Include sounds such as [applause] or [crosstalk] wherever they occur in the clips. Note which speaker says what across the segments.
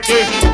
Speaker 1: dirty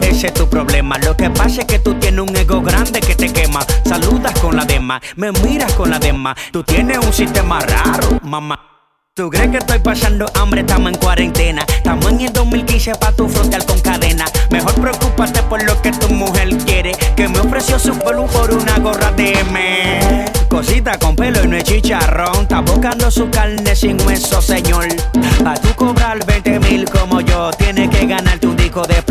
Speaker 1: ese es tu
Speaker 2: problema. Lo que pasa es que tú tienes un ego grande que te quema. Saludas con la demás, me miras con la demás. Tú tienes un sistema raro, mamá. ¿Tú crees que estoy pasando hambre? Estamos en cuarentena. Estamos en el 2015 pa' tu frontal con cadena. Mejor preocúpate por lo que tu mujer quiere. Que me ofreció su pelo por una gorra de M. Cosita con pelo y no es chicharrón. Está buscando su carne sin hueso, señor. A tú cobrar 20 mil como yo. Tienes que disco de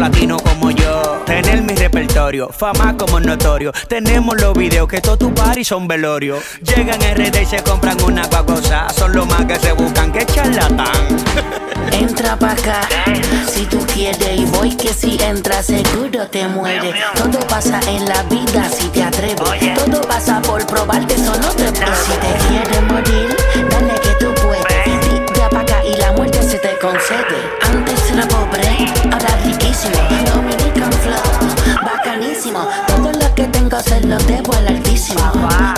Speaker 2: platino como yo. Tener mi repertorio, fama como notorio. Tenemos los videos que todos tus paris son velorio. Llegan RD y se compran una guagosa. Son los más que se buscan que charlatán. [laughs]
Speaker 3: Entra pa' acá, si tú quieres y voy que si entras seguro te mueres. Todo pasa en la vida si te atreves. Todo pasa por probarte, eso no te. Si te quieres morir, dale que tú puedes. Tira pa' acá y la muerte se te concede. Antes era pobre, Todo lo que tengo se lo debo al altísimo.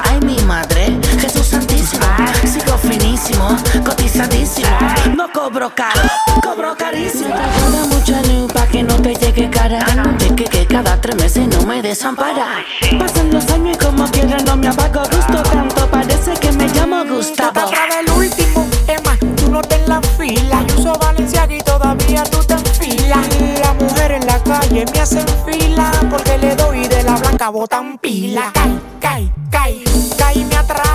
Speaker 3: Ay, mi madre, Jesús santísimo. Sigo finísimo, cotizadísimo. No cobro caro, cobro carísimo. Ahora mucha luz pa' que no te llegue cara. De que, que cada tres meses no me desampara. Pasan los me
Speaker 4: hacen fila porque le doy de la blanca botan pila. Cae, cae, cae, caíme atrás.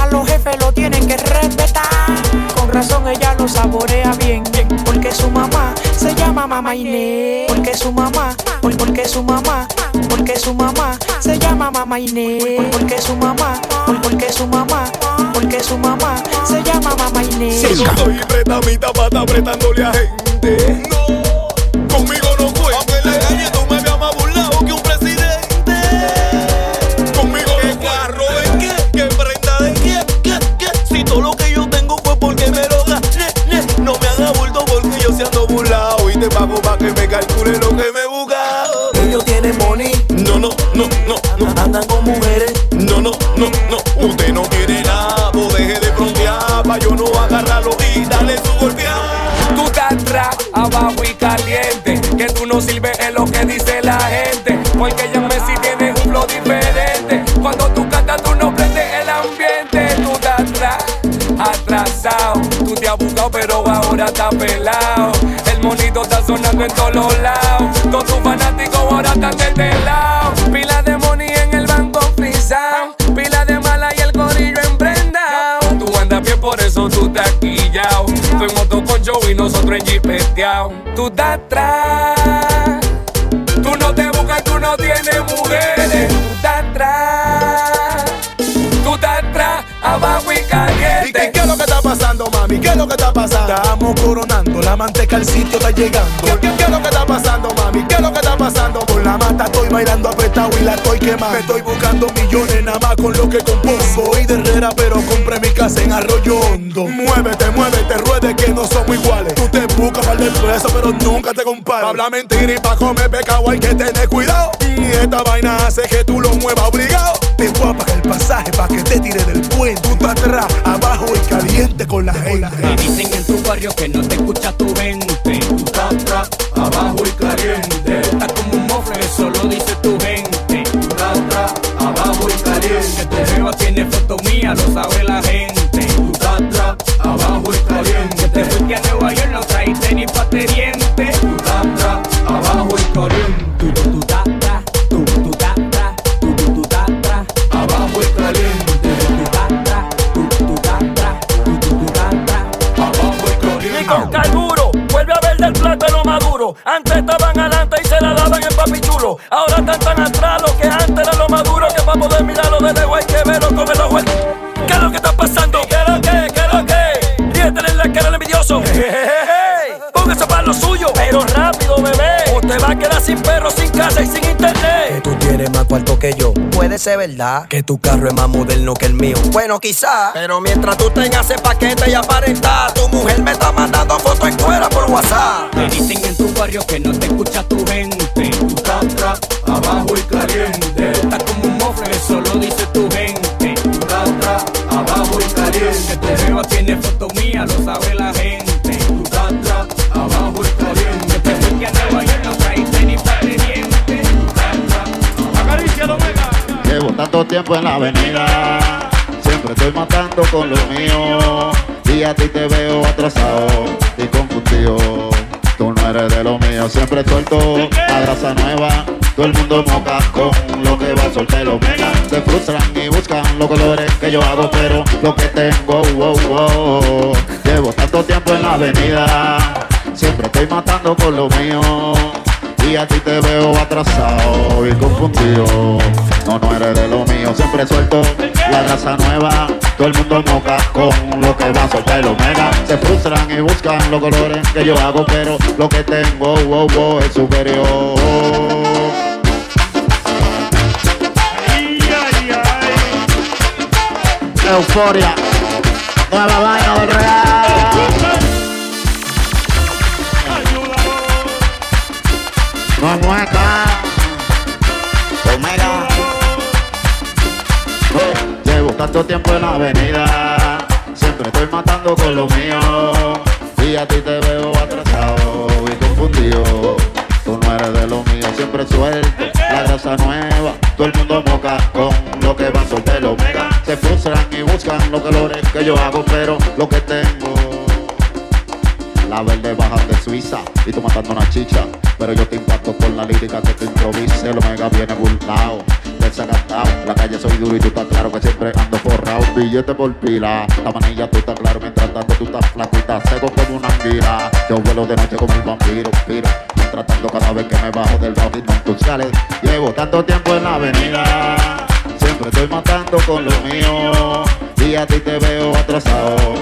Speaker 4: A los jefes lo tienen que respetar. Con razón ella lo saborea bien, porque su mamá se llama Mamá Inés. Porque su mamá, por- porque su mamá, porque su mamá se llama Mamá Inés. Porque su mamá, por- porque su mamá, porque su mamá se llama Mamá Inés.
Speaker 2: Si no soy pretamita pa' estar apretándole a gente. No, conmigo no. bajo y caliente. Que tú no sirves en lo que dice la gente. Porque ya me si tienes un flow diferente. Cuando tú cantas, tú no prendes el ambiente. Tú estás atrás, atrasado. Tú te has buscado, pero
Speaker 5: ahora estás pelado. El monito está sonando en todos los lados. Todos tus fanáticos ahora están desde el lado. Pila de money en el banco frisado. Pila de mala y el corillo emprendado. Tú andas bien, por eso tú estás quillao. Fuimos moto con Joe y nosotros en Jeep Tú estás atrás. Tú no te buscas, tú no tienes mujeres. Tú estás atrás. Tú estás atrás, abajo y
Speaker 6: ¿Y qué,
Speaker 5: caliente.
Speaker 6: qué es lo que está pasando, mami? ¿Qué es lo que está pasando? Estamos coronando, la manteca al sitio está llegando. ¿Qué, qué, qué es lo que está pasando, mami? ¿Qué es lo que está pasando? Por la mata estoy bailando apretado y la estoy quemando. Me estoy buscando millones nada más con lo que compongo. Soy de Herrera, pero compré mi casa en Arroyo Hondo. Muévete, muévete, ruede que no somos iguales. Tú te buscas para el preso, pero nunca te comparas. Habla mentira y pa' comer pecado hay que tener cuidado. Y esta vaina hace que tú lo muevas obligado. Te voy a pagar el pasaje pa' que te tire del puente. Tú estás abajo y caliente con la gente.
Speaker 2: Te dicen en tu barrio que no te escucha tu gente. Tú estás abajo y caliente. Tú estás como un mofle, eso lo dice tu gente. Tú estás atrás, abajo y caliente. Tu jeva tiene foto mía, lo sabe la
Speaker 7: Ahora están tan atrás que antes era lo maduro. Que para poder mirarlo de lejos hay que verlo con el ojo. ¿Qué es lo que está pasando? ¿Qué es lo que? ¿Qué es lo que? Ríetele en la cara al envidioso. [laughs] Póngase para lo suyo, pero rápido, bebé. O te va a quedar sin perro, sin casa y sin internet.
Speaker 8: Tú tienes más cuarto que yo. Puede ser verdad que tu carro es más moderno que el mío. Bueno, quizá. Pero mientras tú tengas ese paquete y aparentar, tu mujer me está mandando fotos en cuera por WhatsApp.
Speaker 2: Te dicen en tu barrio que no te escucha tu gente. Atrás, abajo y caliente. Tú estás como un mofle, eso lo dice tu gente. Estás atrás, abajo y caliente. Tu jeva tiene foto mía, lo sabe la gente. Estás atrás, abajo y caliente. Te fuiste a Nueva York, no traíste ni pa' de dientes. Tú estás atrás,
Speaker 9: Acaricia Omega.
Speaker 10: Llevo tanto tiempo en la avenida, siempre estoy matando con lo mío. Y a ti te veo atrasado y confundido. Eres de lo mío, siempre suelto la grasa nueva. Todo el mundo moca con lo que va a soltar los mega. Se frustran y buscan los colores que yo hago, pero lo que tengo, wow, wow. Llevo tanto tiempo en la avenida, siempre estoy matando con lo mío. Y a ti te veo atrasado y confundido. No, no eres de lo mío, siempre suelto la raza nueva. Todo el mundo moca con lo que va a soltar el omega. Se frustran y buscan los colores que yo hago, pero lo que tengo, wow, wow, es superior. Euforia, nueva vaina del real. No es mueca. Omega. Llevo tanto tiempo en la avenida, siempre estoy matando con lo mío. Y a ti te veo atrasado y confundido. Tú no eres de lo mío, siempre suelto la grasa nueva. Todo el mundo moca con lo que va a el omega. Se frustran y buscan los colores que yo hago, pero lo que tengo. La verde baja de Suiza y tú matando una chicha. Pero yo te impacto con la lírica que te improvise. El omega viene burlao, desacatado. La calle soy duro y tú estás claro que siempre ando forrado. Billete por pila, la manilla tú estás claro. Mientras tanto tú estás flaco y estás seco como una anguila. Yo vuelo de noche como un vampiro, piro. Mientras tanto cada vez que me bajo del bajo y no sales. Llevo tanto tiempo en la avenida. Siempre estoy matando con lo mío. Y a ti te veo atrasado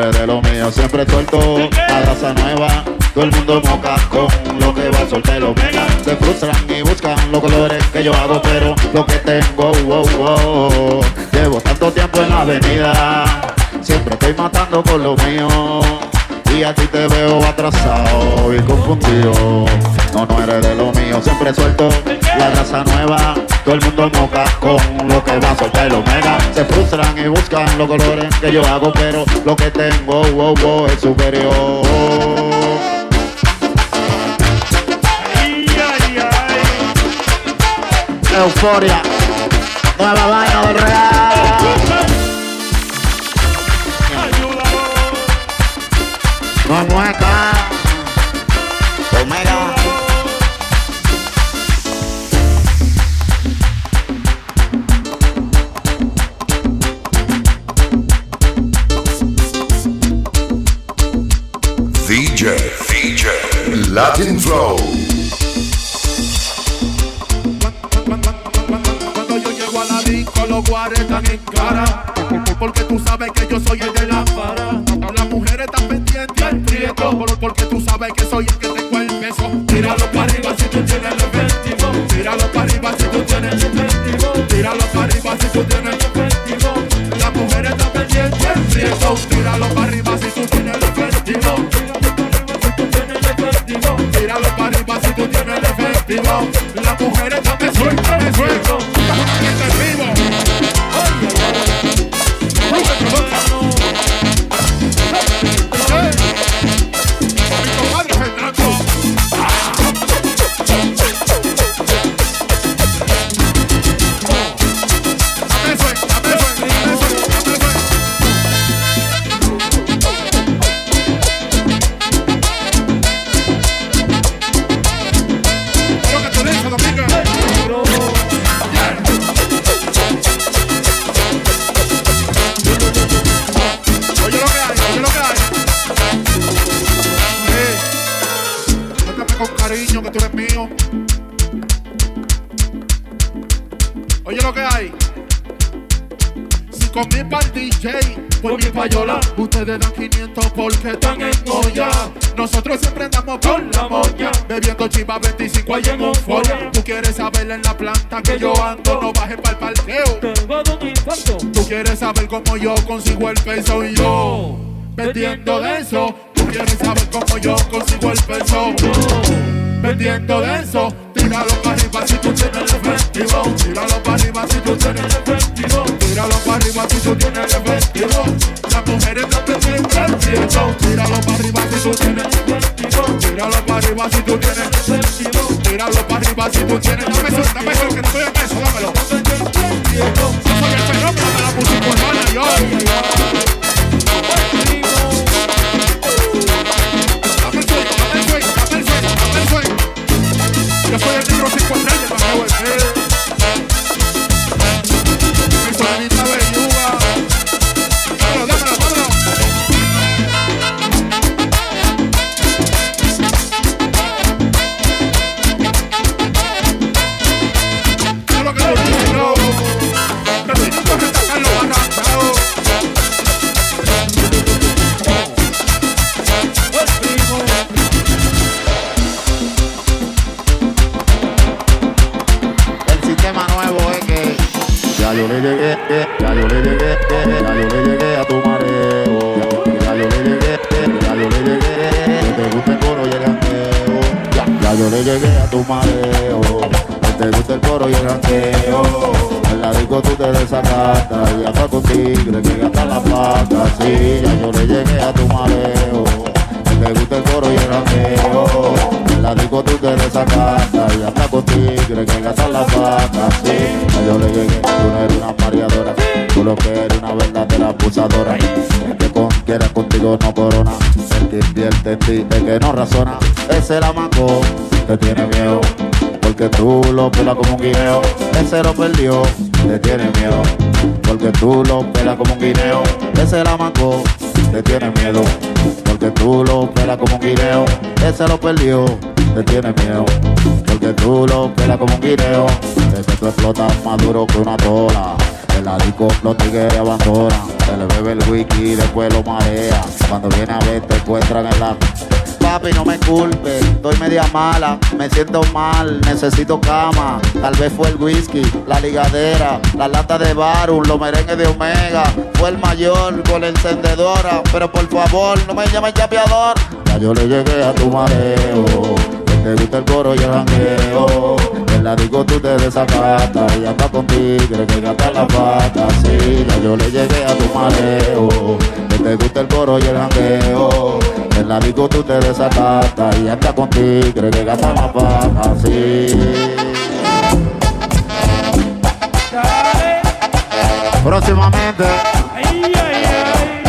Speaker 10: eres de lo mío, siempre suelto la grasa nueva. Todo el mundo moca con lo que va a soltar el omega. Se frustran y buscan los colores que yo hago, pero lo que tengo, wow, wow. Llevo tanto tiempo en la avenida, siempre estoy matando con lo mío. Y a ti te veo atrasado y confundido. No, no eres de lo mío, siempre suelto la raza nueva. Todo el mundo moca con lo que va a soltar el omega. Se frustran y buscan los colores que yo hago, pero lo que tengo, wow, wow, es superior. Euforia, nueva vaina del real. Mueca. Omega.
Speaker 11: DJ, DJ, Latin Flow.
Speaker 9: Cuando yo llego a la disco, los guares están en cara. Porque tú sabes que yo soy el Oye lo que hay. Si con mi par DJ, por mi payola, ustedes dan 500 porque están en olla. Nosotros siempre andamos con la moña, bebiendo chiva 25 allá en euforia. Tú quieres saber en la planta que yo ando, no bajes para el parqueo. Tú quieres saber cómo yo consigo el peso y yo vendiendo de eso. Tú quieres saber cómo yo consigo el peso. Vendiendo de eso, tíralo para arriba si tú tienes el efectivo. Tíralo para arriba si tú tienes el efectivo. Tíralo para arriba si tú tienes el efectivo. Las mujeres no te el cielo. Tíralo para arriba si tú tienes el efectivo. Tíralo para arriba si tú tienes el efectivo. Tíralo para arriba si tú tienes. Dame eso, dame eso, que estoy yo
Speaker 10: le llegué a tu mareo. Que te gusta el coro y el jangueo. En la disco tú te desacatas y hasta con tigre que gastan las vacas. Sí, yo le llegué, tú no eres una mareadora. Tú lo que eres una verdadera abusadora. El que con, contigo no corona. El que invierte en ti, el que no razona. Ese la manco, te tiene miedo. Porque tú lo pelas como un guineo. Ese lo perdió, te tiene miedo. Porque tú lo pelas como un guineo. Ese la manco, te tiene miedo. Porque tú lo pelas como un guineo. Ese lo perdió, te tiene miedo. Porque tú lo pelas como un guineo. Ese tú explotas más duro que una tola. En la los tigres abandonan. Se le bebe el whisky y después lo marea. Cuando viene a ver te encuentran en la Papi, no me culpe, estoy media mala, me siento mal, necesito cama. Tal vez fue el whisky, la ligadera, la lata de Baru, los merengues de Omega. Fue el mayor con la encendedora, pero por favor no me llames chapeador. Ya yo le llegué a tu mareo, que te gusta el coro y el jangueo. En la disco tú te desacatas y anda con tigre que gasta la pata. Sí, ya yo le llegué a tu mareo, que te gusta el coro y el jangueo. En la disco tú te desatastas y andas con tigre que gasta más baja, sí. Próximamente,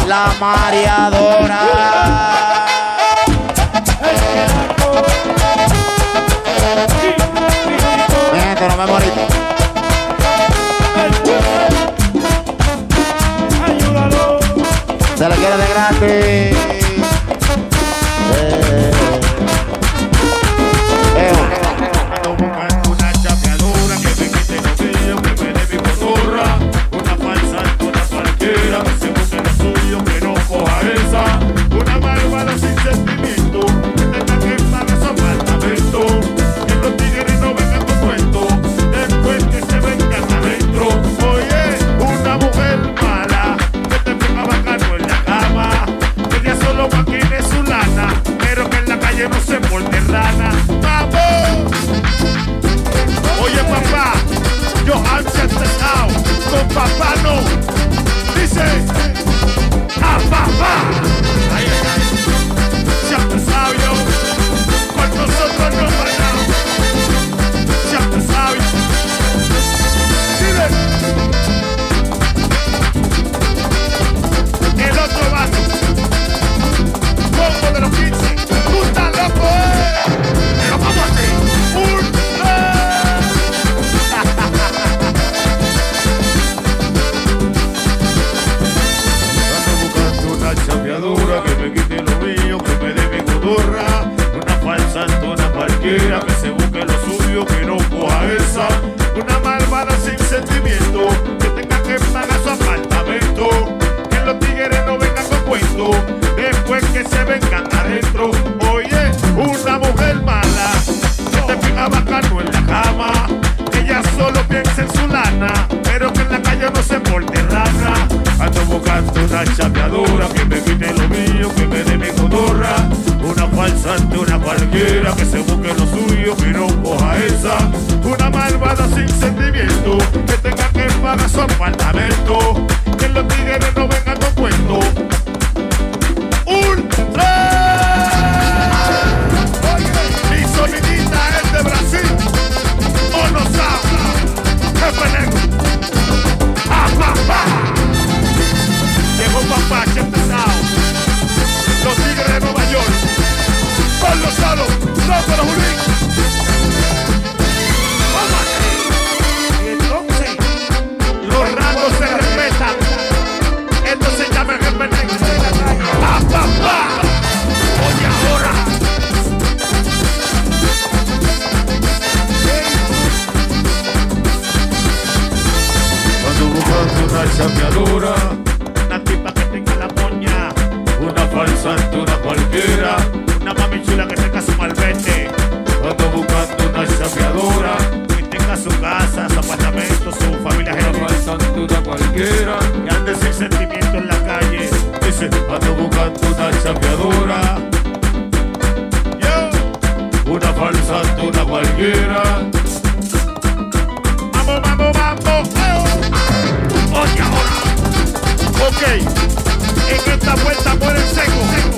Speaker 10: la mareadora. Gente, no me morito. Se le quiere de gratis.
Speaker 1: Sentimiento, que tenga que pagar su apartamento, que los tigres no vengan con cuento, después que se vengan adentro. Oye, una mujer mala, que te fija bacano en la cama, que ella solo piensa en su lana, pero que en la calle no se porte rana. Ando buscando una chapeadora que me quite lo mío, que me dé mi cotorra. Una falsante, una cualquiera que se busque lo suyo, pero coja esa. Una malvada sin sentimiento, que tenga que pagar su apartamento. Que los tigres no vengan con cuento, una tipa que tenga la moña, una falsa altura cualquiera, una mami chula que tenga su malvete, ando buscando una chapeadura, que tenga su casa, su apartamento, su familia. Una falsa altura cualquiera, que ande sin sentimiento en la calle, dice, ando buscando una chapeadura, una falsa altura cualquiera. Ok, en esta vuelta por el seco.